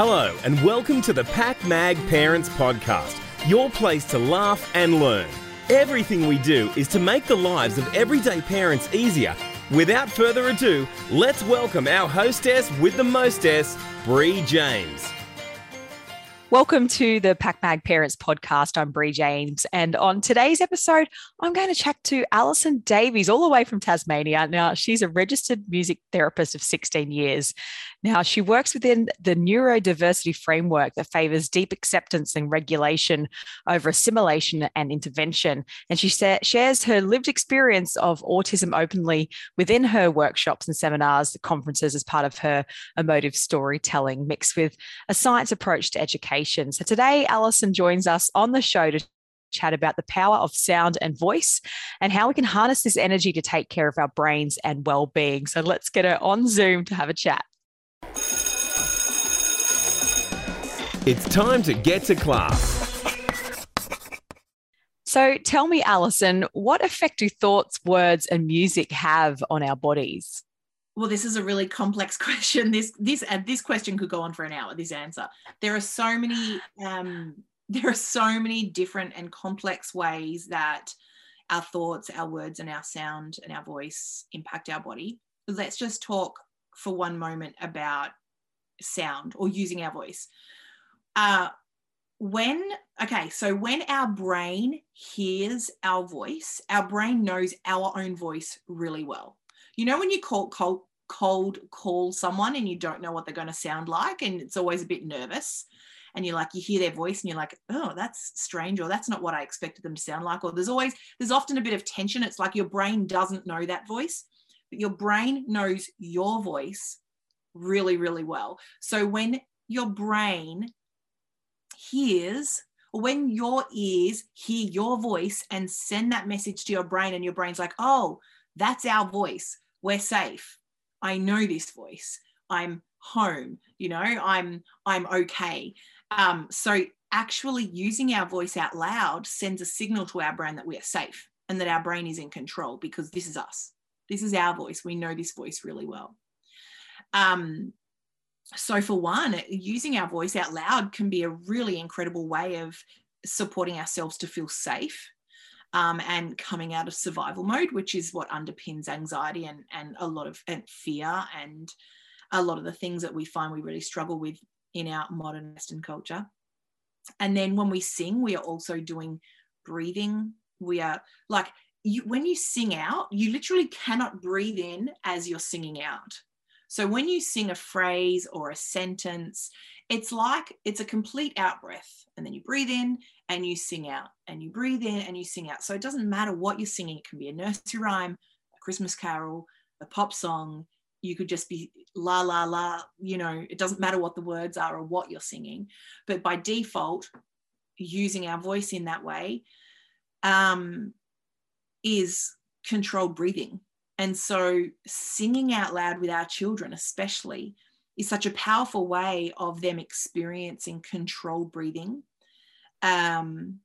Hello, and welcome to the PakMag Parents Podcast, your place to laugh and learn. Everything we do is to make the lives of everyday parents easier. Without further ado, let's welcome our hostess with the mostess, Bree James. Welcome to the PakMag Parents Podcast. I'm Bree James, and on today's episode, I'm going to chat to Allison Davies, all the way from Tasmania. Now, she's a registered music therapist of 16 years. Now, she works within the neurodiversity framework that favors deep acceptance and regulation over assimilation and intervention. And she sa- shares her lived experience of autism openly within her workshops and seminars, the conferences as part of her emotive storytelling, mixed with a science approach to education education. So today, Allison joins us on the show to chat about the power of sound and voice and how we can harness this energy to take care of our brains and well-being. So let's get her on Zoom to have a chat. It's time to get to class. So tell me, Allison, what effect do thoughts, words, and music have on our bodies? Well this is a really complex question. This this uh, this question could go on for an hour this answer. There are so many um there are so many different and complex ways that our thoughts our words and our sound and our voice impact our body. Let's just talk for one moment about sound or using our voice. Uh when okay so when our brain hears our voice our brain knows our own voice really well. You know when you call, call cold call someone and you don't know what they're going to sound like and it's always a bit nervous. And you're like you hear their voice and you're like oh that's strange or that's not what i expected them to sound like or there's always there's often a bit of tension. It's like your brain doesn't know that voice but your brain knows your voice really really well. So when your brain hears or when your ears hear your voice and send that message to your brain and your brain's like oh that's our voice. We're safe I know this voice. I'm home, you know, I'm I'm okay. Um, so actually using our voice out loud sends a signal to our brain that we are safe and that our brain is in control because this is us. This is our voice. We know this voice really well. Um, so for one, using our voice out loud can be a really incredible way of supporting ourselves to feel safe um, and coming out of survival mode, which is what underpins anxiety and, and a lot of and fear and a lot of the things that we find we really struggle with in our modern Western culture. And then when we sing, we are also doing breathing. We are like, you, when you sing out, you literally cannot breathe in as you're singing out. So when you sing a phrase or a sentence, it's like it's a complete out breath. And then you breathe in and you sing out, and you breathe in and you sing out. So it doesn't matter what you're singing, it can be a nursery rhyme, a Christmas carol, a pop song. You could just be la, la, la, you know, it doesn't matter what the words are or what you're singing. But by default, using our voice in that way um, is controlled breathing. And so singing out loud with our children, especially, is such a powerful way of them experiencing controlled breathing, um,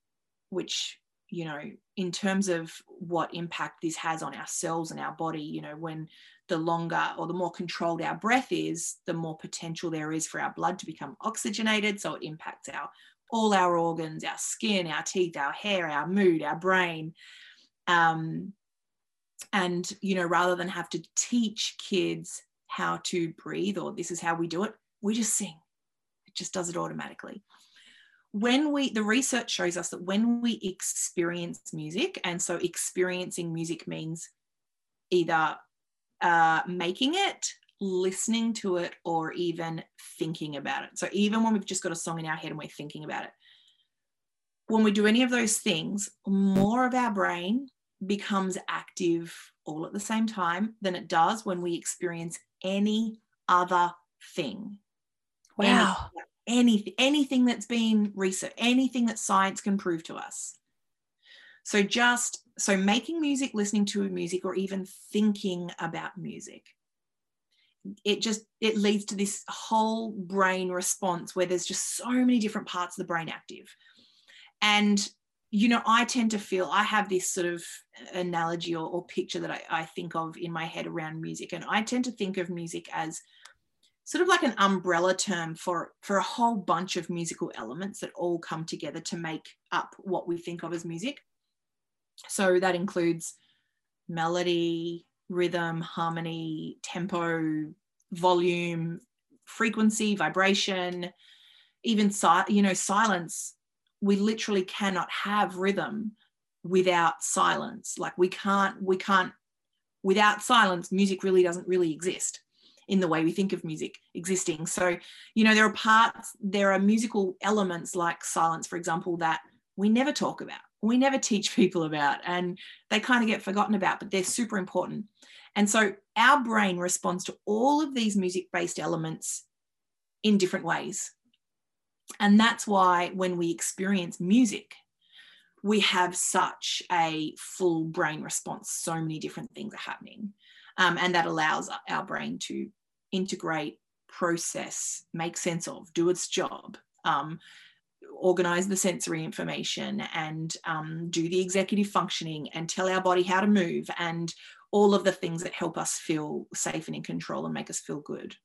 which, you know, in terms of what impact this has on our cells and our body, you know, when the longer or the more controlled our breath is, the more potential there is for our blood to become oxygenated. So it impacts our all our organs, our skin, our teeth, our hair, our mood, our brain. Um, and you know, rather than have to teach kids how to breathe or this is how we do it, we just sing. It just does it automatically. When we, the research shows us that when we experience music, and so experiencing music means either uh, making it, listening to it, or even thinking about it. So even when we've just got a song in our head and we're thinking about it, when we do any of those things, more of our brain becomes active all at the same time than it does when we experience any other thing. Wow. Anything, anything that's been researched, anything that science can prove to us. So just so making music, listening to music, or even thinking about music, it just it leads to this whole brain response where there's just so many different parts of the brain active. And you know, I tend to feel I have this sort of analogy or, or picture that I, I, think of in my head around music. And I tend to think of music as sort of like an umbrella term for for a whole bunch of musical elements that all come together to make up what we think of as music so that includes melody rhythm harmony tempo volume frequency vibration even si- you know silence we literally cannot have rhythm without silence like we can't we can't without silence music really doesn't really exist in the way we think of music existing. So, you know, there are parts, there are musical elements like silence, for example, that we never talk about, we never teach people about, and they kind of get forgotten about, but they're super important. And so our brain responds to all of these music based elements in different ways. And that's why when we experience music, we have such a full brain response. So many different things are happening. Um, and that allows our brain to integrate, process, make sense of, do its job, um, organize the sensory information, and um, do the executive functioning, and tell our body how to move, and all of the things that help us feel safe and in control and make us feel good.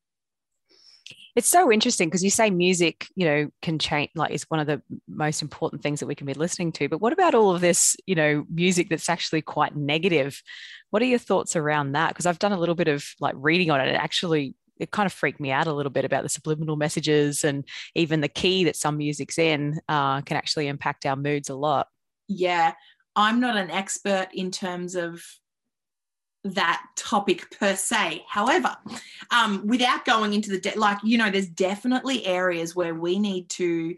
It's so interesting because you say music, you know, can change, like, is one of the most important things that we can be listening to. But what about all of this, you know, music that's actually quite negative? What are your thoughts around that? Because I've done a little bit of like reading on it. It actually, it kind of freaked me out a little bit about the subliminal messages and even the key that some music's in uh, can actually impact our moods a lot. Yeah. I'm not an expert in terms of that topic per se. However, um, without going into the de- like, you know, there's definitely areas where we need to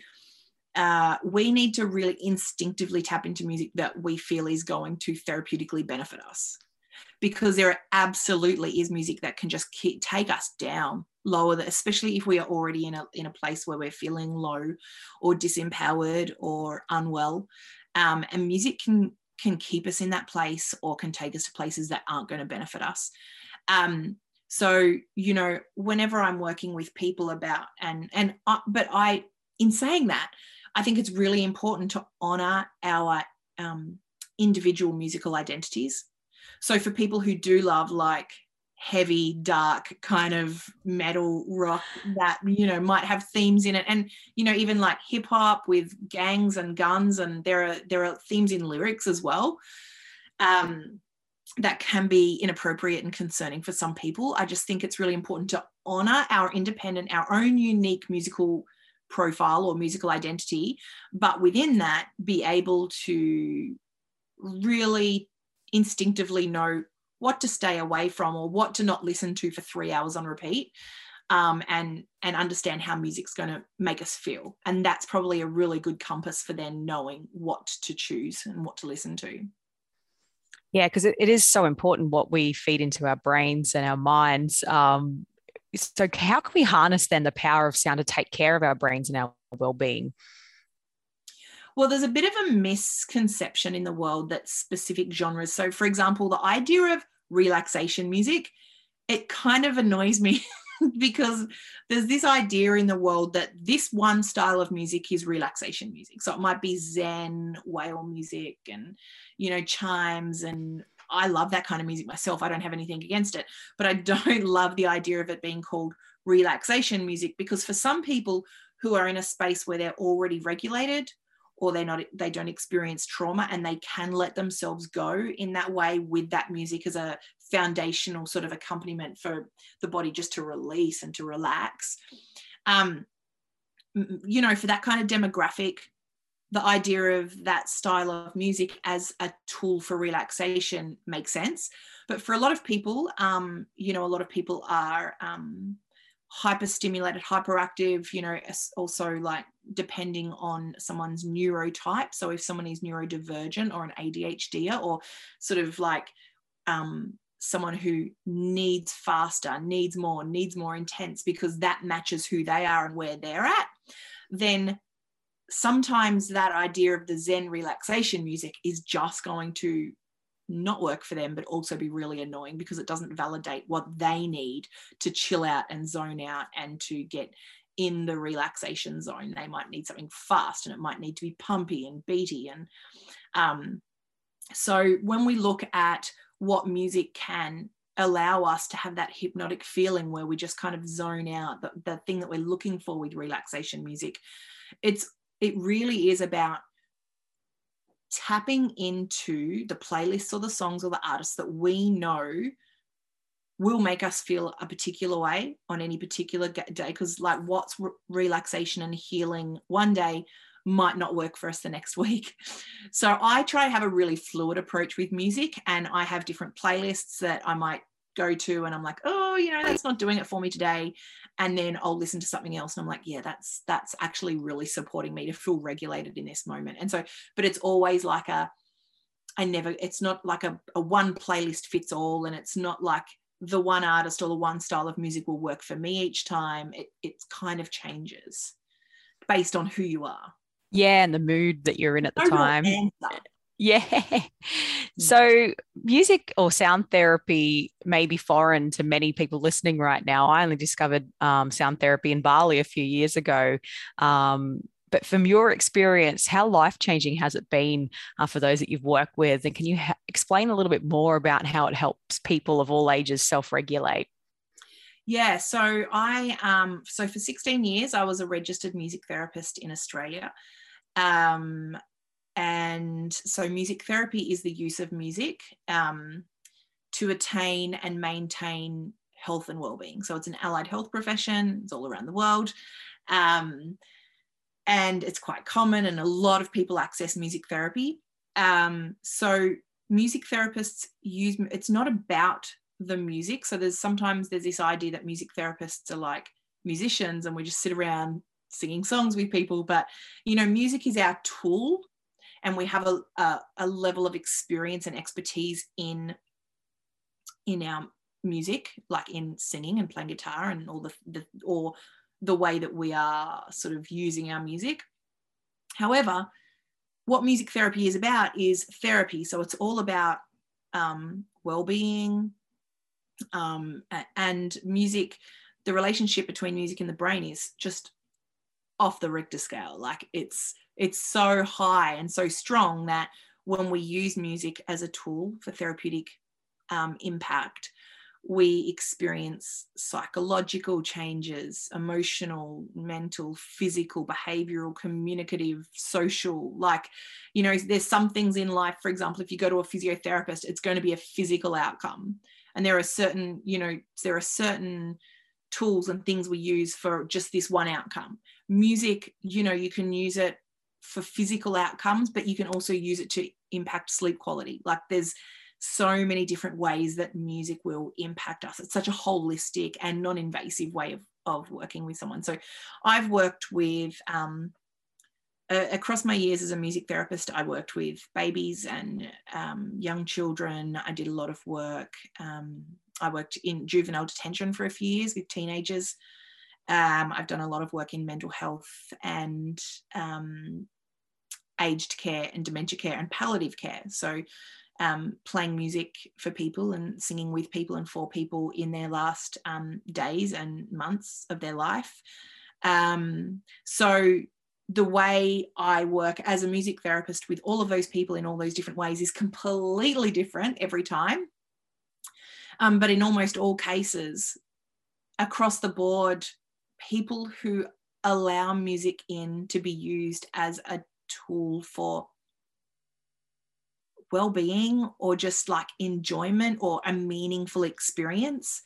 uh, we need to really instinctively tap into music that we feel is going to therapeutically benefit us because there absolutely is music that can just take us down lower the, especially if we are already in a in a place where we're feeling low or disempowered or unwell um, and music can can keep us in that place or can take us to places that aren't going to benefit us. Um, so you know, whenever I'm working with people about and and uh, but I, in saying that, I think it's really important to honor our um, individual musical identities. So for people who do love like heavy dark kind of metal rock that you know might have themes in it. And you know even like hip hop with gangs and guns and there are there are themes in lyrics as well um that can be inappropriate and concerning for some people. I just think it's really important to honor our independent our own unique musical profile or musical identity but within that be able to really instinctively know what to stay away from or what to not listen to for three hours on repeat um, and and understand how music's going to make us feel. And that's probably a really good compass for then knowing what to choose and what to listen to. Yeah because it, it is so important what we feed into our brains and our minds. Um, so how can we harness then the power of sound to take care of our brains and our well-being well, there's a bit of a misconception in the world that specific genres. So, for example, the idea of relaxation music, it kind of annoys me because there's this idea in the world that this one style of music is relaxation music. So it might be Zen, whale music, and you know, chimes. And I love that kind of music myself. I don't have anything against it, but I don't love the idea of it being called relaxation music because for some people who are in a space where they're already regulated or they're not they don't experience trauma and they can let themselves go in that way with that music as a foundational sort of accompaniment for the body just to release and to relax. Um, you know for that kind of demographic the idea of that style of music as a tool for relaxation makes sense. But for a lot of people um, you know a lot of people are um, hyper stimulated, hyperactive, you know, also like depending on someone's neurotype. So if someone is neurodivergent or an ADHD or sort of like um, someone who needs faster, needs more, needs more intense because that matches who they are and where they're at, then sometimes that idea of the Zen relaxation music is just going to not work for them, but also be really annoying because it doesn't validate what they need to chill out and zone out and to get in the relaxation zone. They might need something fast and it might need to be pumpy and beaty. And um, so when we look at what music can allow us to have that hypnotic feeling where we just kind of zone out the, the thing that we're looking for with relaxation music it's it really is about tapping into the playlists or the songs or the artists that we know will make us feel a particular way on any particular day because like what's re- relaxation and healing one day might not work for us the next week. So i try to have a really fluid approach with music and i have different playlists that i might go to and i'm like oh you know that's not doing it for me today and then i'll listen to something else and i'm like yeah that's that's actually really supporting me to feel regulated in this moment and so but it's always like a i never it's not like a, a one playlist fits all and it's not like the one artist or the one style of music will work for me each time. It, it kind of changes based on who you are. Yeah, and the mood that you're in at the time. Yeah. Hmm. So, music or sound therapy may be foreign to many people listening right now. I only discovered um, sound therapy in Bali a few years ago. Um, but from your experience, how life changing has it been uh, for those that you've worked with? And can you ha- explain a little bit more about how it helps people of all ages self regulate? Yeah, so I um, so for 16 years I was a registered music therapist in Australia. Um, and so music therapy is the use of music um, to attain and maintain health and well-being. So it's an allied health profession. It's all around the world. Um, and it's quite common and a lot of people access music therapy um, so music therapists use it's not about the music so there's sometimes there's this idea that music therapists are like musicians and we just sit around singing songs with people but you know music is our tool and we have a, a, a level of experience and expertise in in our music like in singing and playing guitar and all the, the or the way that we are sort of using our music. However, what music therapy is about is therapy. So it's all about um, well being um, and music. The relationship between music and the brain is just off the Richter scale. Like it's it's so high and so strong that when we use music as a tool for therapeutic um, impact, we experience psychological changes, emotional, mental, physical, behavioral, communicative, social. Like, you know, there's some things in life, for example, if you go to a physiotherapist, it's going to be a physical outcome. And there are certain, you know, there are certain tools and things we use for just this one outcome. Music, you know, you can use it for physical outcomes, but you can also use it to impact sleep quality. Like, there's, so many different ways that music will impact us. It's such a holistic and non invasive way of, of working with someone. So I've worked with, um, uh, across my years as a music therapist, I worked with babies and um, young children. I did a lot of work. Um, I worked in juvenile detention for a few years with teenagers. Um, I've done a lot of work in mental health and um, aged care and dementia care and palliative care. So um, playing music for people and singing with people and for people in their last um, days and months of their life. Um, so the way I work as a music therapist with all of those people in all those different ways is completely different every time. Um, but in almost all cases, across the board, people who allow music in to be used as a tool for well-being or just like enjoyment or a meaningful experience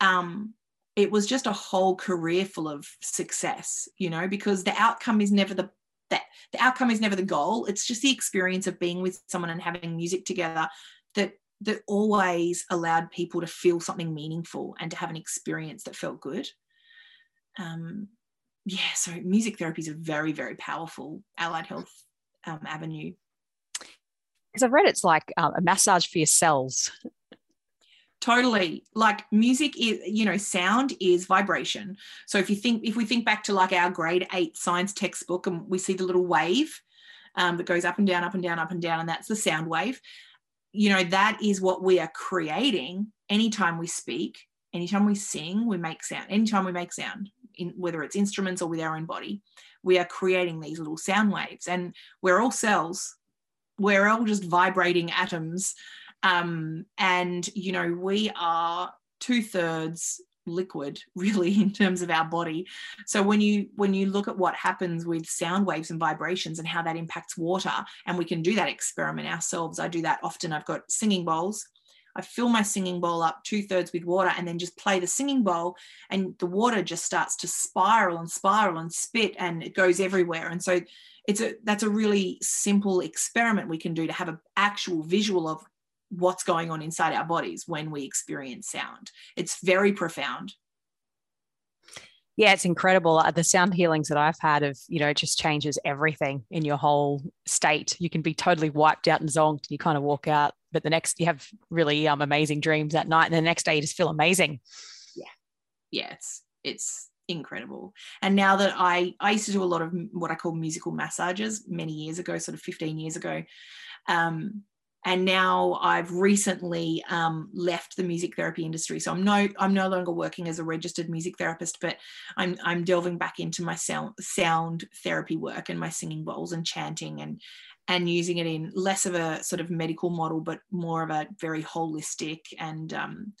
um, it was just a whole career full of success you know because the outcome is never the that the outcome is never the goal. It's just the experience of being with someone and having music together that that always allowed people to feel something meaningful and to have an experience that felt good um, yeah so music therapy is a very very powerful allied health um, avenue because I've read it's like um, a massage for your cells. Totally. Like music is, you know, sound is vibration. So if you think, if we think back to like our grade eight science textbook and we see the little wave um, that goes up and down, up and down, up and down, and that's the sound wave, you know, that is what we are creating anytime we speak, anytime we sing, we make sound, anytime we make sound, in, whether it's instruments or with our own body, we are creating these little sound waves. And we're all cells. We're all just vibrating atoms. Um, and, you know, we are two thirds liquid really in terms of our body. So when you when you look at what happens with sound waves and vibrations and how that impacts water and we can do that experiment ourselves. I do that often. I've got singing bowls I fill my singing bowl up two thirds with water and then just play the singing bowl, and the water just starts to spiral and spiral and spit, and it goes everywhere. And so, it's a that's a really simple experiment we can do to have an actual visual of what's going on inside our bodies when we experience sound. It's very profound. Yeah, it's incredible. The sound healings that I've had of, you know, just changes everything in your whole state. You can be totally wiped out and zonked and you kind of walk out, but the next you have really um, amazing dreams that night and the next day you just feel amazing. Yeah. Yeah, it's it's incredible. And now that I I used to do a lot of what I call musical massages many years ago, sort of 15 years ago. Um, and now I've recently um, left the music therapy industry. So I'm no I'm no longer working as a registered music therapist, but I'm I'm delving back into my sound sound therapy work and my singing bowls and chanting and and using it in less of a sort of medical model, but more of a very holistic and um,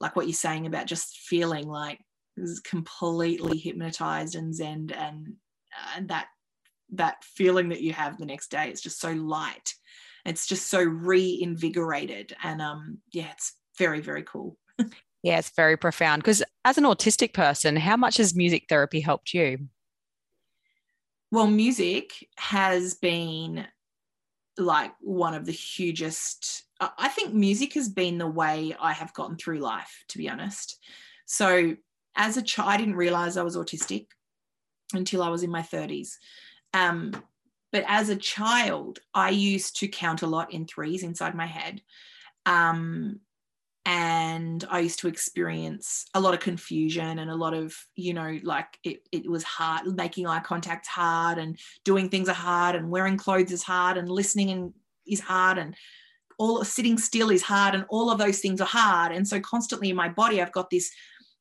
like what you're saying about just feeling like completely hypnotized and zen and and that that feeling that you have the next day is just so light. It's just so reinvigorated and um yeah it's very very cool. Yeah it's very profound. Because as an autistic person how much has music therapy helped you? Well music has been like one of the hugest i think music has been the way i have gotten through life to be honest so as a child i didn't realize i was autistic until i was in my 30s um, but as a child, I used to count a lot in threes inside my head. Um, and I used to experience a lot of confusion and a lot of, you know, like it, it was hard, making eye contact hard and doing things are hard and wearing clothes is hard and listening and is hard and all sitting still is hard and all of those things are hard. And so constantly in my body, I've got this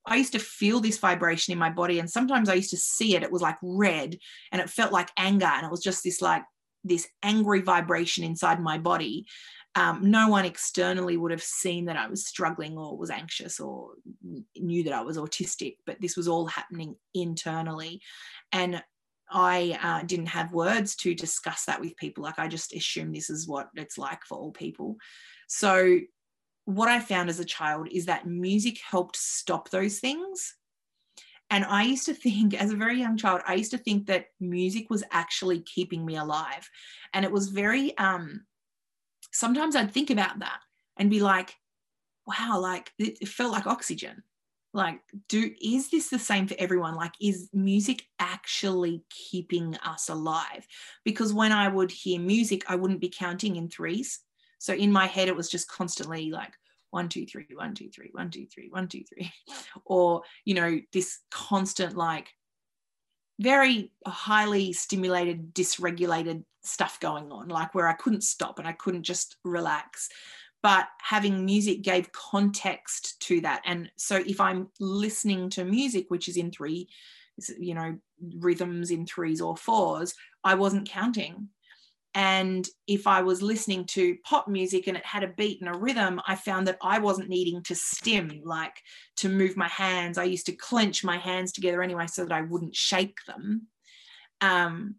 I used to feel this vibration in my body, and sometimes I used to see it. It was like red, and it felt like anger, and it was just this like this angry vibration inside my body. Um, no one externally would have seen that I was struggling or was anxious or knew that I was autistic, but this was all happening internally, and I uh, didn't have words to discuss that with people. Like I just assumed this is what it's like for all people. So what I found as a child is that music helped stop those things. And I used to think, as a very young child, I used to think that music was actually keeping me alive. And it was very, um, sometimes I'd think about that and be like, wow, like it, felt like oxygen. Like, do is this the same for everyone? Like, is music actually keeping us alive? Because when I would hear music, I wouldn't be counting in threes. So in my head, it was just constantly like one, two, three, one, two, three, one, two, three, one, two, three. Or, you know, this constant like very highly stimulated, dysregulated stuff going on, like where I couldn't stop and I couldn't just relax. But having music gave context to that. And so if I'm listening to music, which is in three, you know, rhythms in threes or fours, I wasn't counting. And if I was listening to pop music and it had a beat and a rhythm, I found that I wasn't needing to stim, like to move my hands. I used to clench my hands together anyway so that I wouldn't shake them. Um,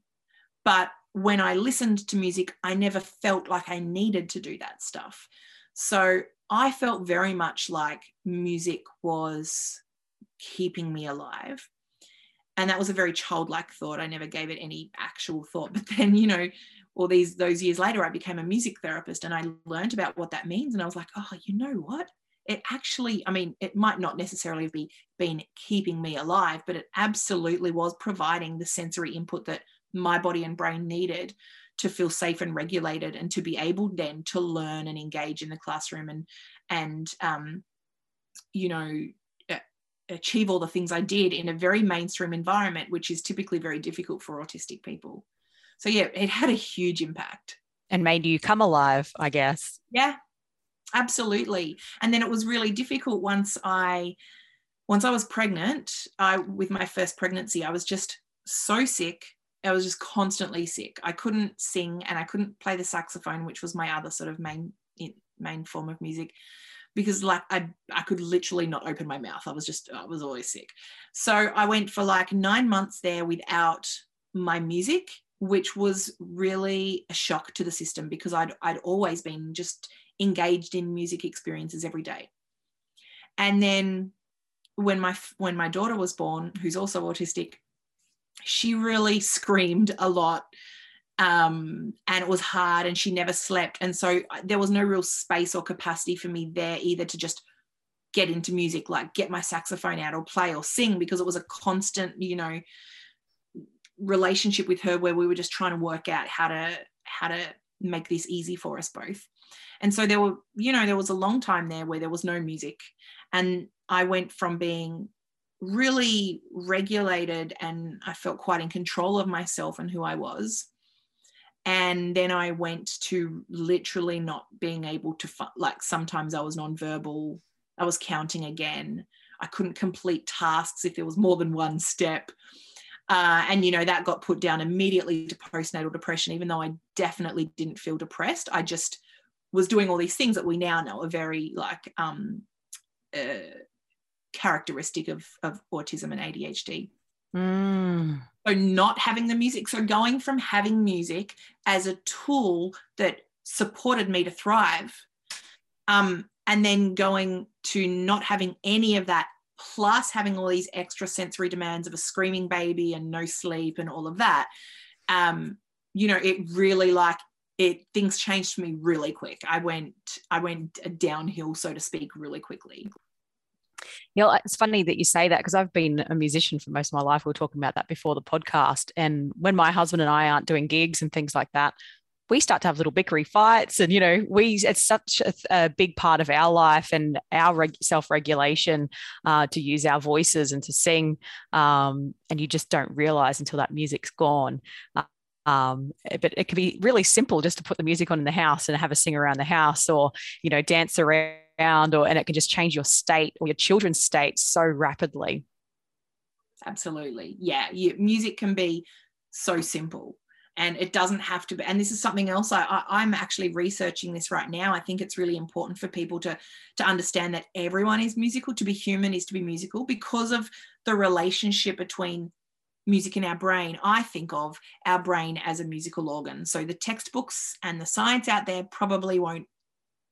but when I listened to music, I never felt like I needed to do that stuff. So I felt very much like music was keeping me alive. And that was a very childlike thought. I never gave it any actual thought. But then, you know, all these those years later i became a music therapist and i learned about what that means. And i was like oh you know what? It actually i mean it might not necessarily be been keeping me alive but it absolutely was providing the sensory input that my body and brain needed to feel safe and regulated and to be able then to learn and engage in the classroom and and um, you know achieve all the things i did in a very mainstream environment which is typically very difficult for autistic people so yeah it had a huge impact. And made you come alive i guess. Yeah absolutely. And then it was really difficult once i once i was pregnant i with my first pregnancy i was just so sick. I was just constantly sick. I couldn't sing and i couldn't play the saxophone which was my other sort of main main form of music because like I I could literally not open my mouth. I was just I was always sick. So I went for like 9 months there without my music, which was really a shock to the system because I'd I'd always been just engaged in music experiences every day. And then when my when my daughter was born, who's also autistic, she really screamed a lot um, and it was hard and she never slept and so there was no real space or capacity for me there either to just get into music like get my saxophone out or play or sing because it was a constant you know relationship with her where we were just trying to work out how to how to make this easy for us both. And so there were you know there was a long time there where there was no music. And i went from being really regulated and i felt quite in control of myself and who i was. And then i went to literally not being able to like sometimes i was nonverbal i was counting again. I couldn't complete tasks if there was more than one step uh, and you know that got put down immediately to postnatal depression even though i definitely didn't feel depressed i just was doing all these things that we now know are very like um, uh, characteristic of, of autism and adhd mm. So, not having the music. So, going from having music as a tool that supported me to thrive, um, and then going to not having any of that, plus having all these extra sensory demands of a screaming baby and no sleep and all of that, um, you know, it really like it things changed for me really quick. I went I went downhill, so to speak, really quickly. You know, it's funny that you say that because I've been a musician for most of my life. We were talking about that before the podcast. And when my husband and I aren't doing gigs and things like that, we start to have little bickery fights and you know we it's such a, a big part of our life and our reg- self-regulation uh, to use our voices and to sing um, and you just don't realize until that music's gone. Um, but it can be really simple just to put the music on in the house and have a sing around the house or you know dance around around or and it can just change your state or your children's state so rapidly. Absolutely. Yeah you, music can be so simple and it doesn't have to be and this is something else I, I am actually researching this right now i think it's really important for people to to understand that everyone is musical to be human is to be musical because of the relationship between music in our brain i think of our brain as a musical organ so the textbooks and the science out there probably won't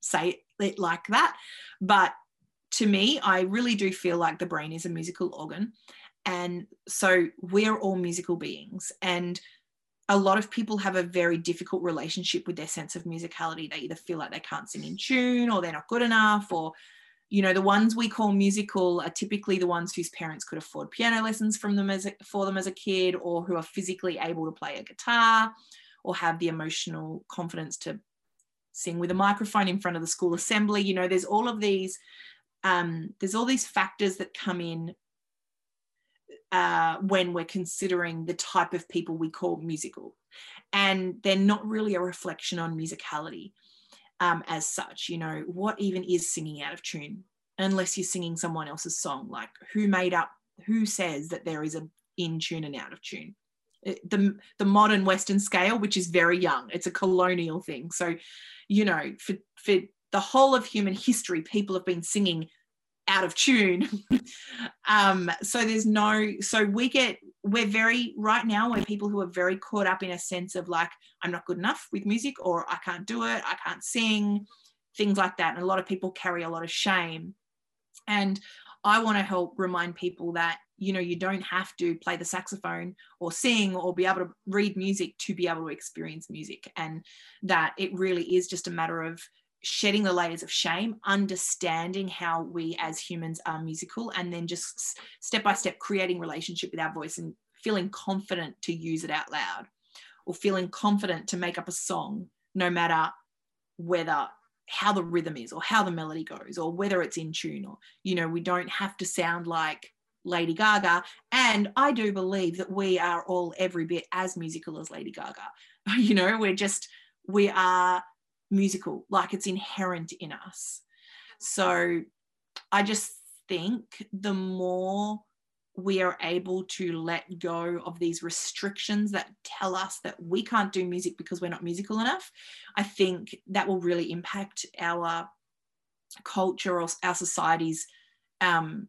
say it like that. But to me, I really do feel like the brain is a musical organ. And so we're all musical beings. And a lot of people have a very difficult relationship with their sense of musicality. They either feel like they can't sing in tune or they're not good enough or you know the ones we call musical are typically the ones whose parents could afford piano lessons from them as a, for them as a kid or who are physically able to play a guitar or have the emotional confidence to sing with a microphone in front of the school assembly you know there's all of these um, there's all these factors that come in uh, when we're considering the type of people we call musical. And they're not really a reflection on musicality um, as such you know what even is singing out of tune? Unless you're singing someone else's song like who made up who says that there is a in tune and out of tune? The, the modern western scale which is very young it's a colonial thing. So you know, for, for the whole of human history, people have been singing out of tune. um, so there's no, so we get, we're very, right now, we're people who are very caught up in a sense of like, I'm not good enough with music, or I can't do it, I can't sing, things like that. And a lot of people carry a lot of shame. And I want to help remind people that you know you don't have to play the saxophone or sing or be able to read music to be able to experience music and that it really is just a matter of shedding the layers of shame understanding how we as humans are musical and then just step by step creating relationship with our voice and feeling confident to use it out loud or feeling confident to make up a song no matter whether how the rhythm is or how the melody goes or whether it's in tune or you know we don't have to sound like Lady Gaga. And I do believe that we are all every bit as musical as Lady Gaga. You know, we're just, we are musical, like it's inherent in us. So I just think the more we are able to let go of these restrictions that tell us that we can't do music because we're not musical enough, I think that will really impact our culture or our society's um,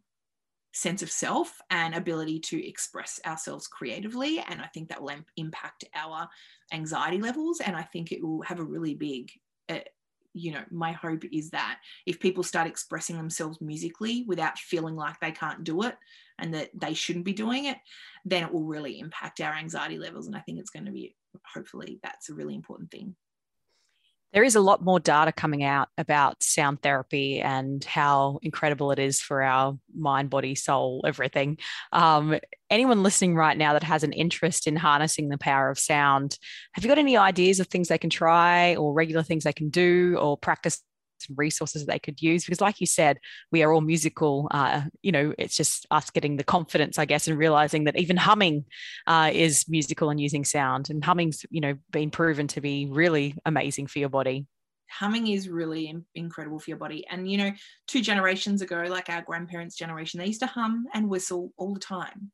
sense of self and ability to express ourselves creatively. And I think that will impact our anxiety levels. And I think it will have a really big, you know, my hope is that if people start expressing themselves musically without feeling like they can't do it and that they shouldn't be doing it, then it will really impact our anxiety levels. And I think it's going to be, hopefully, that's a really important thing there is a lot more data coming out about sound therapy and how incredible it is for our mind, body, soul, everything. Um, anyone listening right now that has an interest in harnessing the power of sound, have you got any ideas of things they can try or regular things they can do or practice resources that they could use because like you said we are all musical uh, you know it's just us getting the confidence i guess and realizing that even humming uh, is musical and using sound and humming's you know been proven to be really amazing for your body. Humming is really incredible for your body. And you know two generations ago like our grandparents generation they used to hum and whistle all the time.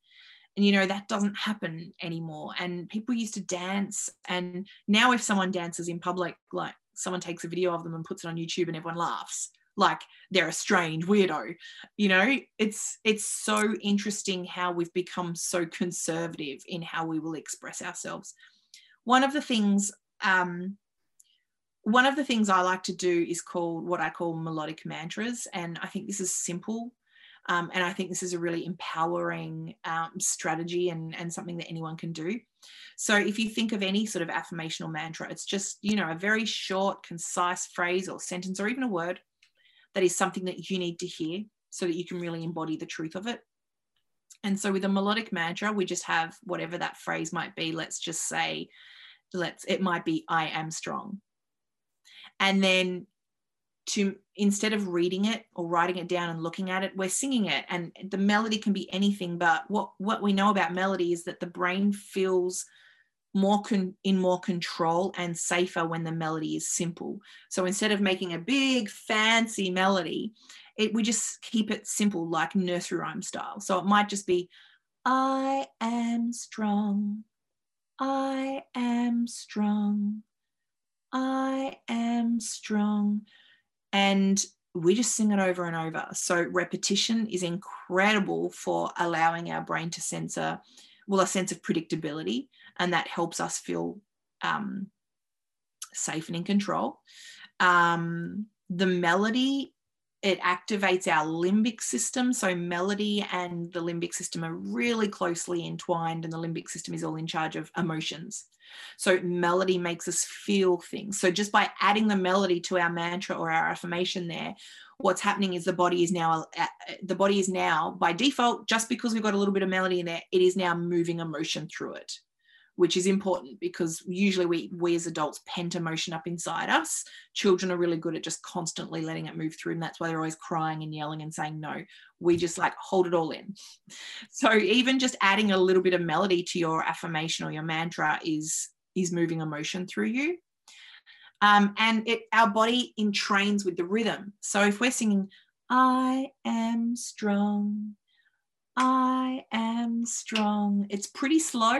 And you know that doesn't happen anymore. And people used to dance. And now if someone dances in public like someone takes a video of them and puts it on YouTube and everyone laughs like they're a strange weirdo you know it's it's so interesting how we've become so conservative in how we will express ourselves one of the things um one of the things I like to do is called what I call melodic mantras. And I think this is simple. Um, and I think this is a really empowering um, strategy and, and something that anyone can do. So if you think of any sort of affirmational mantra, it's just, you know, a very short, concise phrase or sentence or even a word that is something that you need to hear so that you can really embody the truth of it. And so with a melodic mantra, we just have whatever that phrase might be. Let's just say, let's, it might be, I am strong. And then to instead of reading it or writing it down and looking at it we're singing it. And the melody can be anything but what what we know about melody is that the brain feels more con- in more control and safer when the melody is simple. So instead of making a big fancy melody it we just keep it simple like nursery rhyme style. So it might just be i am strong. I am strong. I am strong and we just sing it over and over. So repetition is incredible for allowing our brain to censor, well, a sense of predictability, and that helps us feel um, safe and in control. Um, the melody it activates our limbic system. So, melody and the limbic system are really closely entwined, and the limbic system is all in charge of emotions. So melody makes us feel things. So just by adding the melody to our mantra or our affirmation there, what's happening is the body is now uh, the body is now by default just because we've got a little bit of melody in there, it is now moving emotion through it which is important because usually we we as adults pent emotion up inside us. Children are really good at just constantly letting it move through and that's why they're always crying and yelling and saying no. We just like hold it all in. So even just adding a little bit of melody to your affirmation or your mantra is is moving emotion through you. Um, and it our body entrains with the rhythm. So if we're singing i am strong I am strong. It's pretty slow,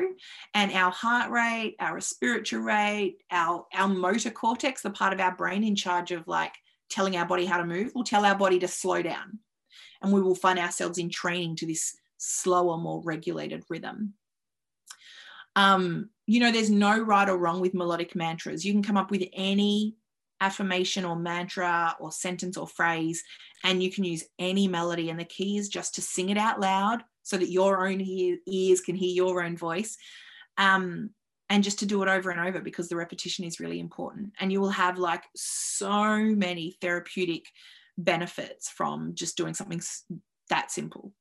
and our heart rate, our respiratory rate, our our motor cortex, the part of our brain in charge of like telling our body how to move, will tell our body to slow down, and we will find ourselves entraining to this slower, more regulated rhythm. Um, you know, there's no right or wrong with melodic mantras. You can come up with any affirmation or mantra or sentence or phrase, and you can use any melody. And the key is just to sing it out loud so that your own ears can hear your own voice. Um, and just to do it over and over because the repetition is really important. And you will have like so many therapeutic benefits from just doing something that simple.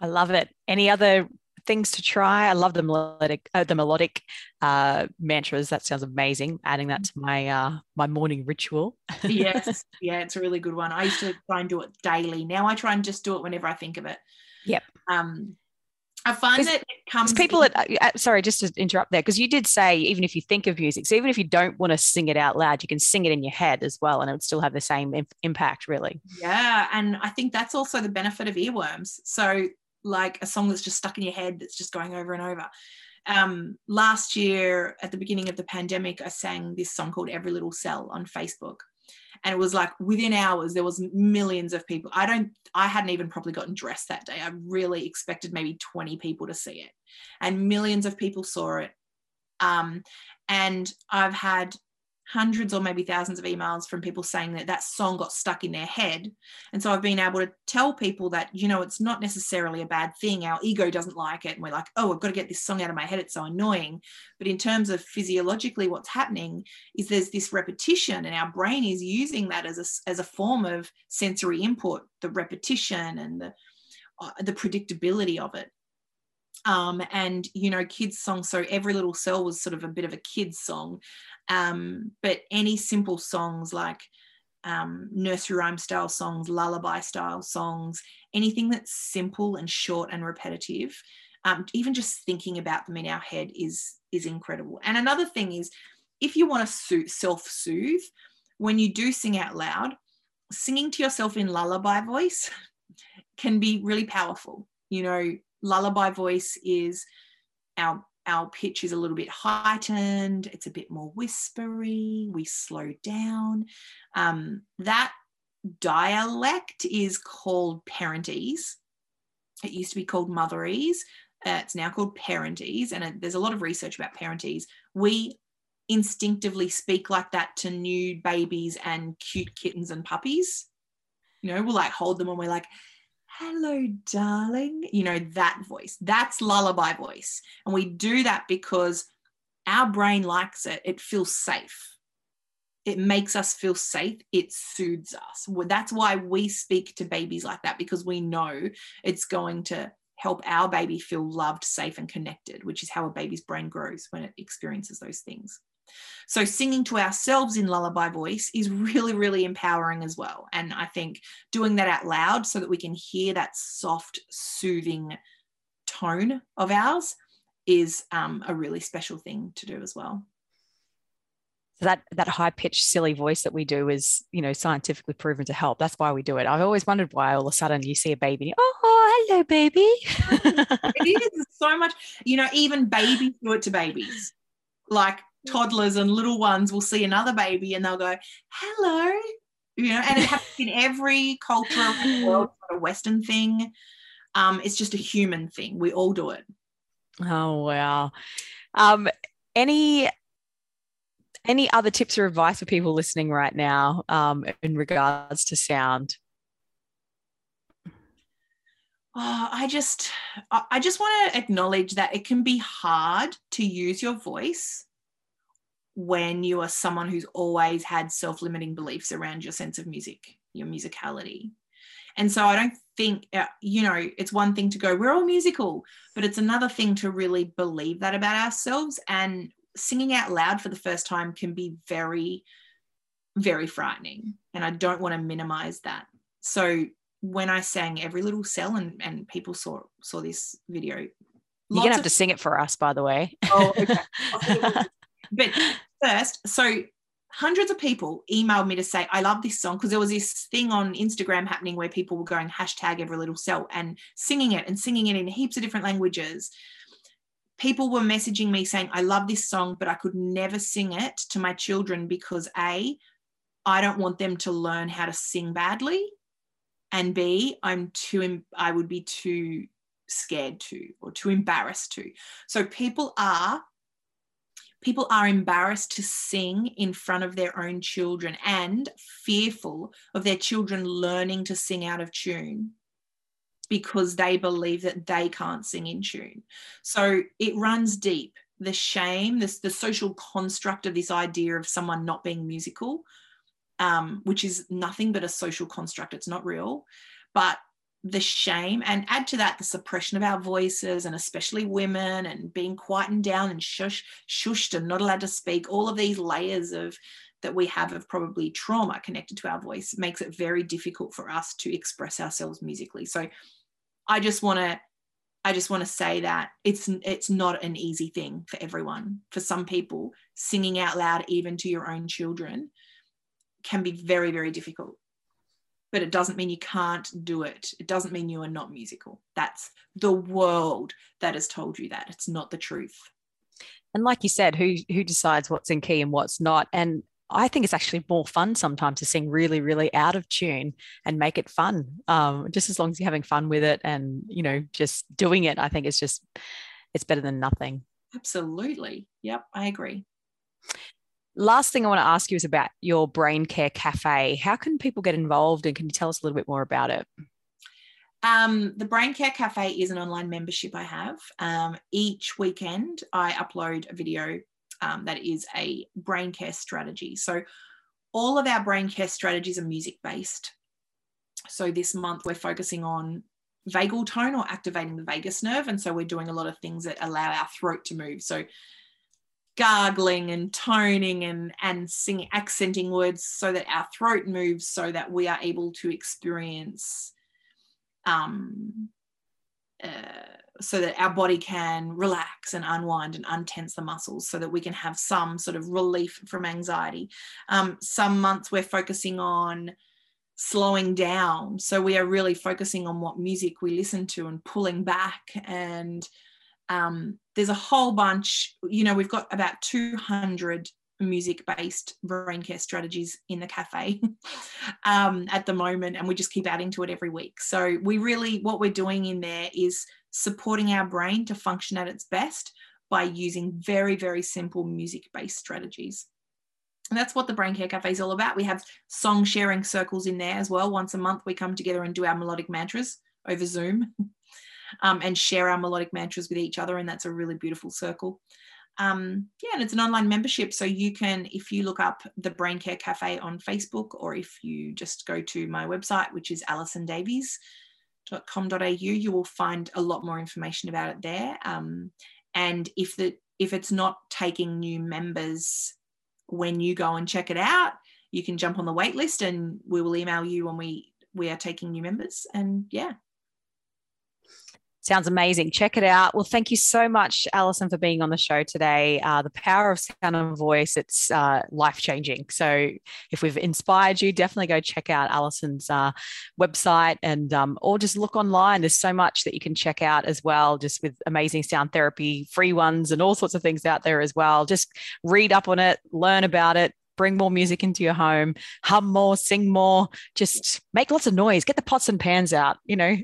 I love it. Any other things to try. I love the melodic, uh, the melodic uh, mantras. That sounds amazing. Adding that to my uh, my morning ritual. yes, yeah, it's a really good one. I used to try and do it daily. Now I try and just do it whenever I think of it. Yep. Um, I find that it comes people in- at, uh, sorry just to interrupt there because you did say even if you think of music so even if you don't want to sing it out loud you can sing it in your head as well and it would still have the same im- impact really Yeah, and I think that's also the benefit of earworms. So, like a song that's just stuck in your head that's just going over and over. Um, last year, at the beginning of the pandemic, I sang this song called Every Little Cell on Facebook. And it was like within hours, there was millions of people. I don't, I hadn't even probably gotten dressed that day. I really expected maybe 20 people to see it. And millions of people saw it. Um, and I've had hundreds or maybe thousands of emails from people saying that that song got stuck in their head. And so I've been able to tell people that, you know, it's not necessarily a bad thing. Our ego doesn't like it. And we're like, oh, I've got to get this song out of my head. It's so annoying. But in terms of physiologically, what's happening is there's this repetition, and our brain is using that as a, as a form of sensory input, the repetition and the, uh, the predictability of it. Um, and you know, kids' songs. So every little cell was sort of a bit of a kids' song, um, but any simple songs like um, nursery rhyme style songs, lullaby style songs, anything that's simple and short and repetitive, um, even just thinking about them in our head is is incredible. And another thing is, if you want to self soothe, when you do sing out loud, singing to yourself in lullaby voice can be really powerful. You know, lullaby voice is our our pitch is a little bit heightened it's a bit more whispery we slow down. Um, that dialect is called parentese it used to be called motherese uh, it's now called parentese and it, there's a lot of research about parentese we instinctively speak like that to new babies and cute kittens and puppies. You know we'll like hold them and we're like hello, darling. You know, that voice. That's lullaby voice. And we do that because our brain likes it. It feels safe. It makes us feel safe. It soothes us. That's why we speak to babies like that because we know it's going to help our baby feel loved, safe, and connected, which is how a baby's brain grows when it experiences those things. So, singing to ourselves in lullaby voice is really, really empowering as well. And I think doing that out loud so that we can hear that soft, soothing tone of ours is um, a really special thing to do as well. So that that high pitched silly voice that we do is you know scientifically proven to help. That's why we do it. I've always wondered why all of a sudden you see a baby, oh hello baby. it is so much, you know, even babies do it to babies. Like toddlers and little ones will see another baby and they'll go, hello. You know, and it happens in every culture of the world, it's not a Western thing. Um, it's just a human thing. We all do it. Oh wow. Um, any any other tips or advice for people listening right now um, in regards to sound? Oh, I just I just want to acknowledge that it can be hard to use your voice when you are someone who's always had self-limiting beliefs around your sense of music, your musicality. And so I don't think, uh, you know, it's one thing to go, we're all musical, but it's another thing to really believe that about ourselves. And singing out loud for the first time can be very, very frightening. And I don't want to minimize that. So when I sang Every Little Cell and, and people saw saw this video. You're gonna have of, to sing it for us, by the way. Oh, okay. but first, so hundreds of people emailed me to say, I love this song because there was this thing on Instagram happening where people were going hashtag every little cell and singing it and singing it in heaps of different languages. People were messaging me saying, I love this song, but I could never sing it to my children because A, I don't want them to learn how to sing badly. And B, I'm too, I would be too scared to or too embarrassed to. So people are people are embarrassed to sing in front of their own children and fearful of their children learning to sing out of tune because they believe that they can't sing in tune. So it runs deep. The shame, this the social construct of this idea of someone not being musical, um, which is nothing but a social construct. It's not real. But the shame and add to that the suppression of our voices and especially women and being quietened down and shush, shushed and not allowed to speak all of these layers of that we have of probably trauma connected to our voice makes it very difficult for us to express ourselves musically so i just want to I just want to say that it's it's not an easy thing for everyone. For some people, singing out loud even to your own children can be very very difficult. But it doesn't mean you can't do it. It doesn't mean you are not musical. That's the world that has told you that. It's not the truth. And like you said, who who decides what's in key and what's not? And I think it's actually more fun sometimes to sing really, really out of tune and make it fun. Um, just as long as you're having fun with it and, you know, just doing it, I think it's just, it's better than nothing. Absolutely. Yep, I agree. Last thing I want to ask you is about your Brain Care Cafe. How can people get involved and can you tell us a little bit more about it? Um, the Brain Care Cafe is an online membership I have. Um, each weekend, I upload a video um, that is a brain care strategy. So all of our brain care strategies are music based. So this month we're focusing on vagal tone or activating the vagus nerve. And so we're doing a lot of things that allow our throat to move. So gargling and toning and, and singing, accenting words so that our throat moves so that we are able to experience um, uh, so that our body can relax and unwind and untense the muscles so that we can have some sort of relief from anxiety. Um, some months we're focusing on slowing down. So we are really focusing on what music we listen to and pulling back. And um, there's a whole bunch, you know, we've got about 200 music based brain care strategies in the cafe um, at the moment and we just keep adding to it every week so we really what we're doing in there is supporting our brain to function at its best by using very, very simple music based strategies. And that's what the Brain Care Cafe is all about. We have song sharing circles in there as well. Once a month, we come together and do our melodic mantras over Zoom um, and share our melodic mantras with each other. And that's a really beautiful circle. Um, yeah, and it's an online membership. So you can, if you look up the Brain Care Cafe on Facebook, or if you just go to my website, which is Allison Davies, com.au you will find a lot more information about it there um, and if the if it's not taking new members when you go and check it out you can jump on the wait list and we will email you when we we are taking new members and yeah Sounds amazing. Check it out. Well, thank you so much, Allison, for being on the show today. Uh, the power of sound and voice, it's uh, life changing. So, if we've inspired you, definitely go check out Allison's uh, website and um, or just look online. There's so much that you can check out as well, just with amazing sound therapy, free ones, and all sorts of things out there as well. Just read up on it, learn about it, bring more music into your home, hum more, sing more, just make lots of noise, get the pots and pans out, you know.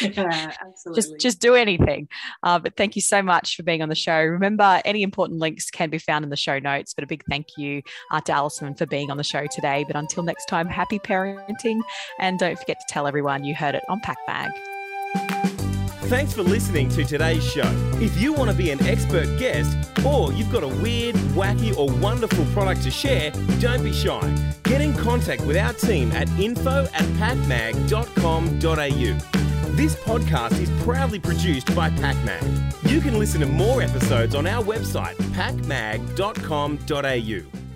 yeah, absolutely. just just do anything. Uh, but thank you so much for being on the show. Remember, any important links can be found in the show notes. But a big thank you uh, to Allison for being on the show today. But until next time, happy parenting, and don't forget to tell everyone you heard it on Pack Mag. Thanks for listening to today's show. If you want to be an expert guest or you've got a weird, wacky, or wonderful product to share, don't be shy. Get in contact with our team at info at pakmag.com.au. This podcast is proudly produced by PakMag. You can listen to more episodes on our website, pakmag.com.au.